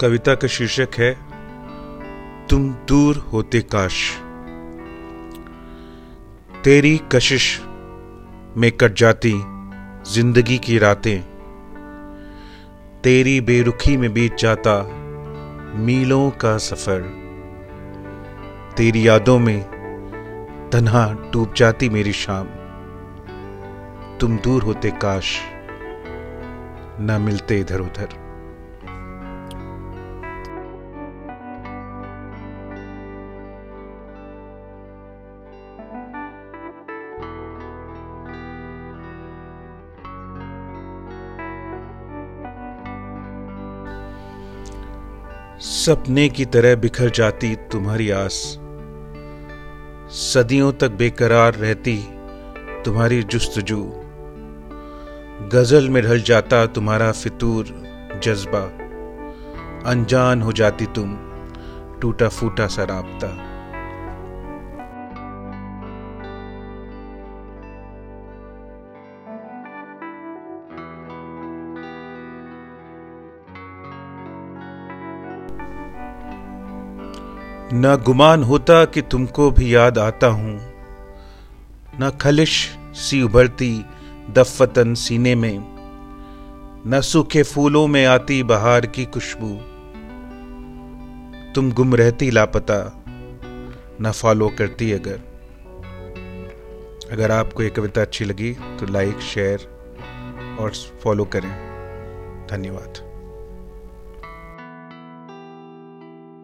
कविता का शीर्षक है, तुम दूर होते काश। तेरी कशिश में कट जाती ज़िंदगी की रातें। तेरी बेरुखी में बीत जाता मीलों का सफ़र। तेरी यादों में तन्हा डूब जाती मेरी शाम। तुम दूर होते काश, न मिलते इधर उधर सपने की तरह बिखर जाती तुम्हारी आस। सदियों तक बेकरार रहती तुम्हारी जुस्तजू। गज़ल में ढल जाता तुम्हारा फितूर जज्बा। अनजान हो जाती तुम टूटा फूटा सा राबता। न गुमान होता कि तुमको भी याद आता हूँ। न खलिश सी उभरती दफतन सीने में। न सूखे फूलों में आती बहार की खुशबू। तुम गुम रहती लापता, न फॉलो करती अगर। अगर आपको ये कविता अच्छी लगी तो लाइक, शेयर और फॉलो करें। धन्यवाद।